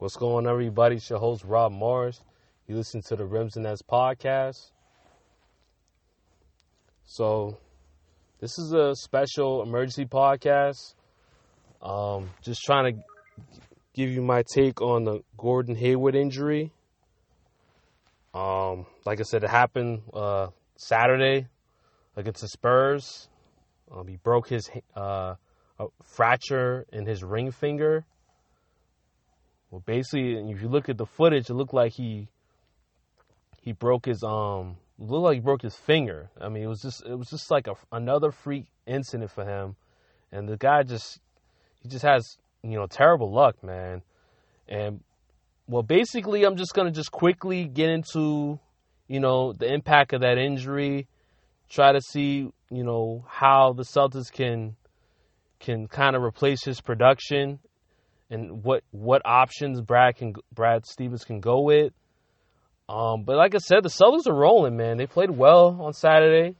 What's going on, everybody? It's your host, Rob Morris. You listen to the Rims and Nets podcast. So, this is a special emergency podcast. Um, just trying to give you my take on the Gordon Hayward injury. Um, like I said, it happened uh, Saturday against the Spurs. Um, he broke his uh, fracture in his ring finger. Well, basically, if you look at the footage, it looked like he he broke his um looked like he broke his finger. I mean, it was just it was just like a, another freak incident for him, and the guy just he just has you know terrible luck, man. And well, basically, I'm just gonna just quickly get into you know the impact of that injury, try to see you know how the Celtics can can kind of replace his production and what what options Brad can Brad Stevens can go with. Um, but like I said, the Celtics are rolling, man. They played well on Saturday.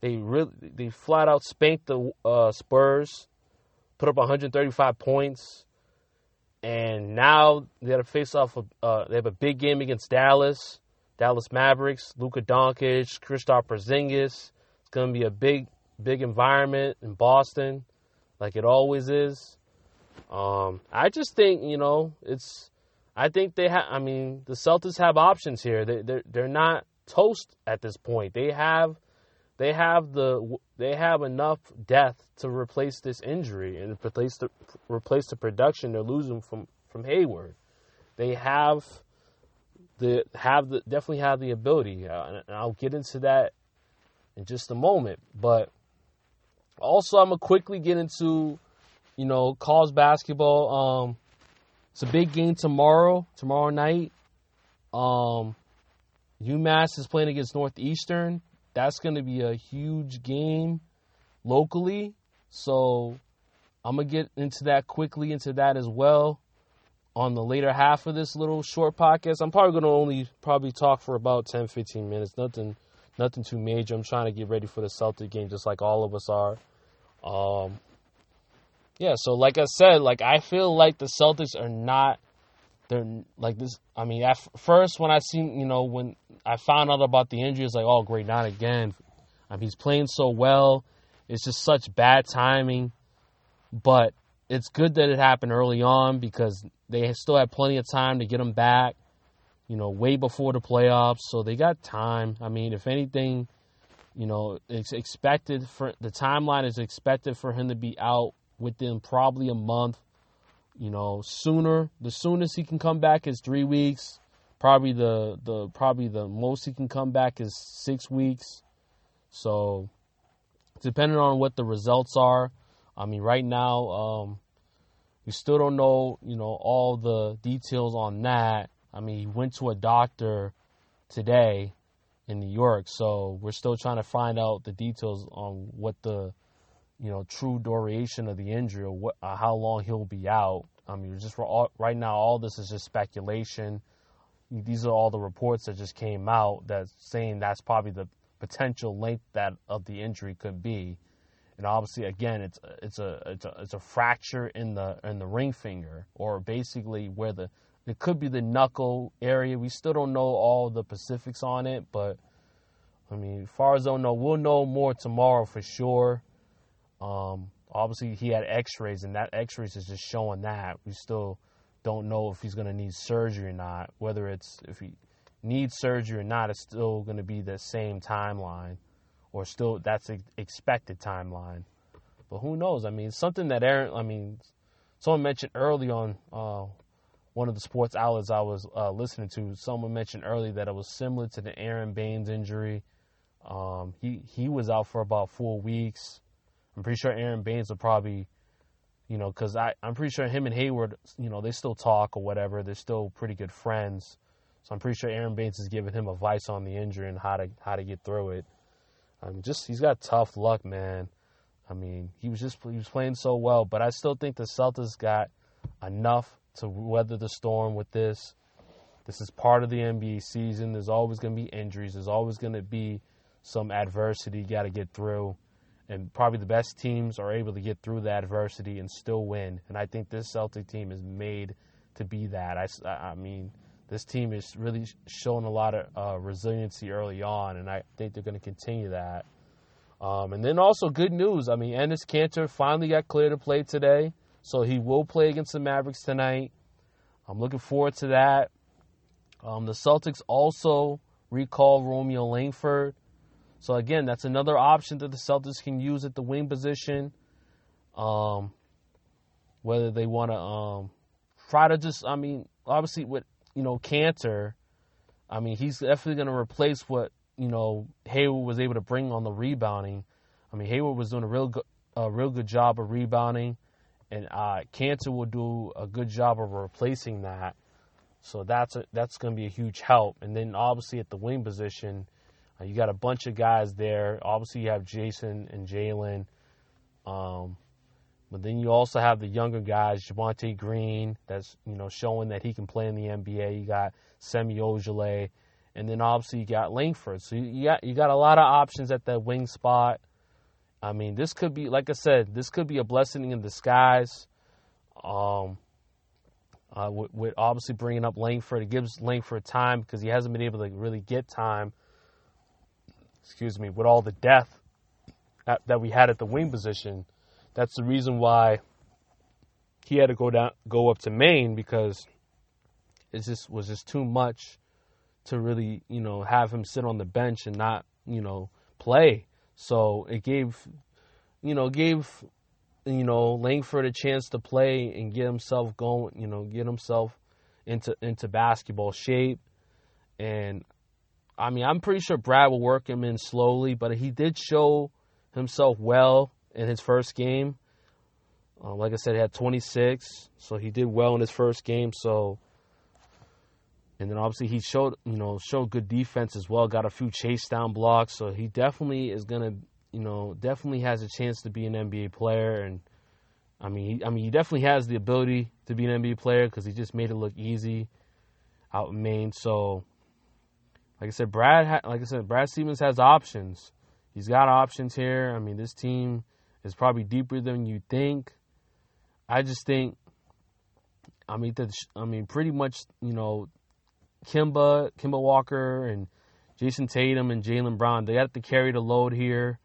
They really they flat out spanked the uh, Spurs, put up 135 points, and now they got to face off. A, uh, they have a big game against Dallas, Dallas Mavericks, Luka Doncic, Kristaps Porzingis. It's gonna be a big big environment in Boston, like it always is. Um, I just think you know it's. I think they have. I mean, the Celtics have options here. They they're, they're not toast at this point. They have they have the they have enough depth to replace this injury and replace the replace the production they're losing from from Hayward. They have the have the definitely have the ability, uh, and I'll get into that in just a moment. But also, I'm gonna quickly get into you know, calls basketball. Um, it's a big game tomorrow, tomorrow night. Um, UMass is playing against Northeastern. That's going to be a huge game locally. So I'm going to get into that quickly, into that as well on the later half of this little short podcast. I'm probably going to only probably talk for about 10, 15 minutes. Nothing, nothing too major. I'm trying to get ready for the Celtic game just like all of us are. Um, yeah, so like I said, like I feel like the Celtics are not they're like this. I mean, at first when I seen you know when I found out about the injury, it's like oh great, not again. I mean, he's playing so well. It's just such bad timing, but it's good that it happened early on because they still had plenty of time to get him back. You know, way before the playoffs, so they got time. I mean, if anything, you know, it's expected for the timeline is expected for him to be out within probably a month. You know, sooner the soonest he can come back is three weeks. Probably the the probably the most he can come back is six weeks. So, depending on what the results are, I mean, right now um, we still don't know. You know all the details on that. I mean, he went to a doctor today in New York, so we're still trying to find out the details on what the you know, true duration of the injury or what, uh, how long he'll be out. I mean, just all, right now, all this is just speculation. These are all the reports that just came out that saying that's probably the potential length that of the injury could be. And obviously, again, it's it's a it's a it's a fracture in the in the ring finger, or basically where the it could be the knuckle area. We still don't know all the specifics on it, but I mean, as far as I know, we'll know more tomorrow for sure. Um, obviously, he had X-rays, and that X-rays is just showing that. We still don't know if he's going to need surgery or not. Whether it's if he needs surgery or not, it's still going to be the same timeline, or still that's an expected timeline. But who knows? I mean, something that Aaron. I mean, someone mentioned early on uh, one of the sports outlets I was uh, listening to. Someone mentioned early that it was similar to the Aron Baynes injury. Um, he he was out for about four weeks. I'm pretty sure Aron Baynes will probably, you know, because I'm pretty sure him and Hayward, you know, they still talk or whatever. They're still pretty good friends. So I'm pretty sure Aron Baynes is giving him advice on the injury and how to how to get through it. I mean, just he's got tough luck, man. I mean, he was just he was playing so well, but I still think the Celtics got enough to weather the storm with this. This is part of the NBA season. There's always going to be injuries. There's always going to be some adversity you got to get through and probably the best teams are able to get through the adversity and still win. And I think this Celtic team is made to be that. I, I mean, this team is really showing a lot of uh, resiliency early on, and I think they're going to continue that. Um, and then also good news. I mean, Enes Kanter finally got cleared to play today, so he will play against the Mavericks tonight. I'm looking forward to that. Um, the Celtics also recall Romeo Langford. So again, that's another option that the Celtics can use at the wing position. Um, whether they want to um, try to just, I mean, obviously with you know Kanter, I mean he's definitely going to replace what you know Hayward was able to bring on the rebounding. I mean Hayward was doing a real good, a real good job of rebounding, and uh, Kanter will do a good job of replacing that. So that's a, that's going to be a huge help. And then obviously at the wing position, uh, you got a bunch of guys there. Obviously you have Jayson and Jaylen. Um, but then you also have the younger guys, Javonte Green, that's you know showing that he can play in the NBA. You got Semi Ojeleye, and then obviously you got Langford. So you got you got a lot of options at that wing spot. I mean, this could be like I said, this could be a blessing in disguise. Um, uh, with, with, obviously bringing up Langford, it gives Langford time because he hasn't been able to really get time. Excuse me, with all the death that, that we had at the wing position that's the reason why he had to go down, go up to Maine because it just was just too much to really, you know, have him sit on the bench and not, you know, play. So it gave, you know, gave, you know, Langford a chance to play and get himself going, you know, get himself into into basketball shape. And I mean, I'm pretty sure Brad will work him in slowly, but he did show himself well in his first game. Um, like I said, he had 26, so he did well in his first game. So, and then obviously he showed, you know, showed good defense as well. Got a few chase down blocks, so he definitely is gonna, you know, definitely has a chance to be an NBA player. And I mean, he, I mean, he definitely has the ability to be an NBA player because he just made it look easy out in Maine. So, like I said, Brad, ha- like I said, Brad Stevens has options. He's got options here. I mean, this team is probably deeper than you think. I just think, I mean, the, I mean, pretty much, you know, Kemba, Kemba Walker, and Jayson Tatum and Jaylen Brown, they have to carry the load here,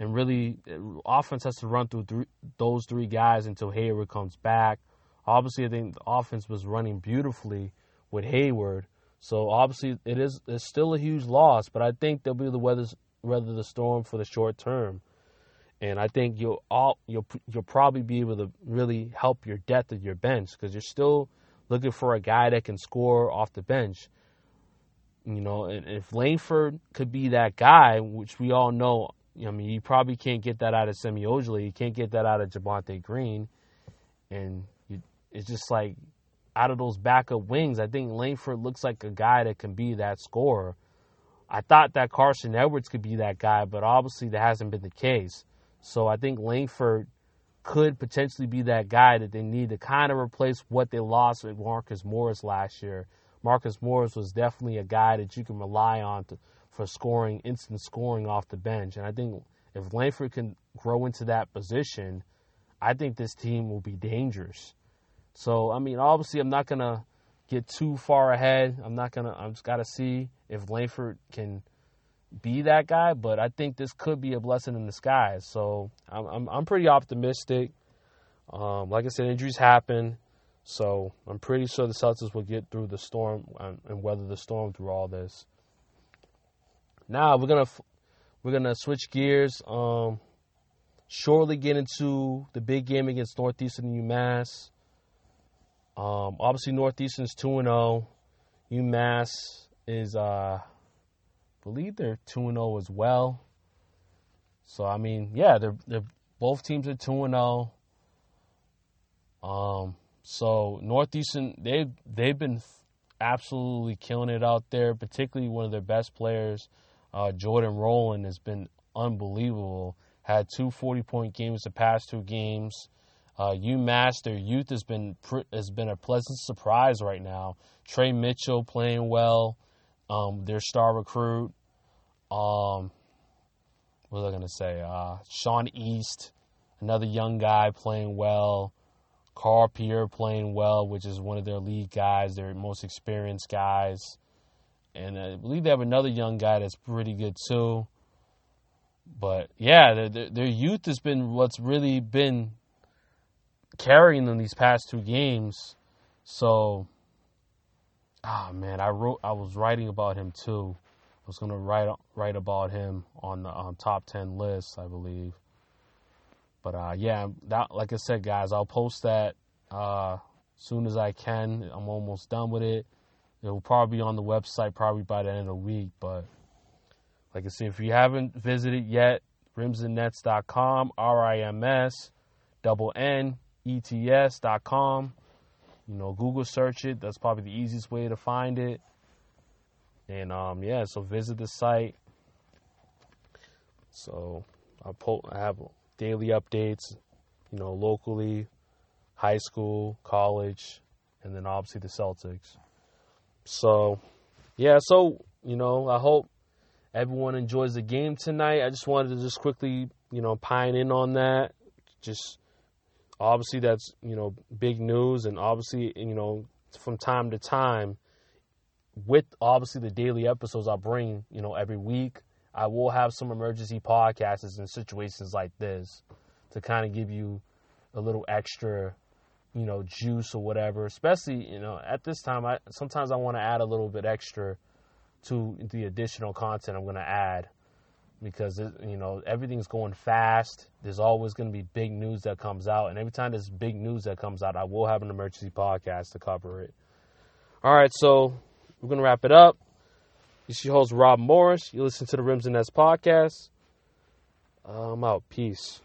and really, uh, offense has to run through those three guys until Hayward comes back. Obviously, I think the offense was running beautifully with Hayward, so obviously it is it's still a huge loss, but I think they'll be the weather weather the storm for the short term. And I think you'll all you'll you'll probably be able to really help your depth of your bench because you're still looking for a guy that can score off the bench. You know, and if Langford could be that guy, which we all know, I mean, you probably can't get that out of Semi Ojeleye, you can't get that out of Javonte Green, and you, it's just like out of those backup wings, I think Langford looks like a guy that can be that scorer. I thought that Carsen Edwards could be that guy, but obviously that hasn't been the case. So I think Langford could potentially be that guy that they need to kind of replace what they lost with Marcus Morris last year. Marcus Morris was definitely a guy that you can rely on to, for scoring, instant scoring off the bench. And I think if Langford can grow into that position, I think this team will be dangerous. So, I mean, obviously, I'm not going to get too far ahead. I'm not going to, I'm just got to see if Langford can be that guy, but I think this could be a blessing in disguise. So I'm I'm, I'm pretty optimistic. Um, like I said, injuries happen, so I'm pretty sure the Celtics will get through the storm and, and weather the storm through all this. Now we're gonna we're gonna switch gears. Um, shortly get into the big game against Northeastern UMass. Um, obviously Northeastern's two and zero. Oh. UMass is uh believe they're 2 0 as well. So, I mean, yeah, they're, they're both teams are 2 0. Um, so Northeastern they they've been absolutely killing it out there. Particularly one of their best players, uh, Jordan Roland, has been unbelievable. Had two 40 point games the past two games. Uh, UMass, their youth has been has been a pleasant surprise right now. Tre Mitchell playing well um, their star recruit. Um, what was I gonna say? Uh, Sean East, another young guy playing well. Carl Pierre playing well, which is one of their lead guys, their most experienced guys. And I believe they have another young guy that's pretty good too. But yeah, their, their youth has been what's really been carrying them these past two games. So, ah man, I wrote, I was writing about him too. I was gonna write write about him on the um, top ten list, I believe. But uh, yeah, that like I said, guys, I'll post that uh, soon as I can. I'm almost done with it. It will probably be on the website probably by the end of the week. But like I said, if you haven't visited yet, rimsandnets.com, R I M S, double N, E T S.com. You know, Google search it. That's probably the easiest way to find it. And um, yeah, so visit the site. So I, po- I have daily updates, you know, locally, high school, college, and then obviously the Celtics. So, yeah, so, you know, I hope everyone enjoys the game tonight. I just wanted to just quickly, you know, pine in on that. Just obviously that's, you know, big news and obviously, you know, from time to time with obviously the daily episodes I bring, you know, every week, I will have some emergency podcasts in situations like this to kind of give you a little extra, you know, juice or whatever. Especially, you know, at this time, I sometimes I want to add a little bit extra to the additional content I'm going to add because you know everything's going fast. There's always going to be big news that comes out, and every time there's big news that comes out, I will have an emergency podcast to cover it. All right, so we're going to wrap it up. Is your host, Rob Morris. You listen to the Rims and Nets podcast. I'm out. Peace.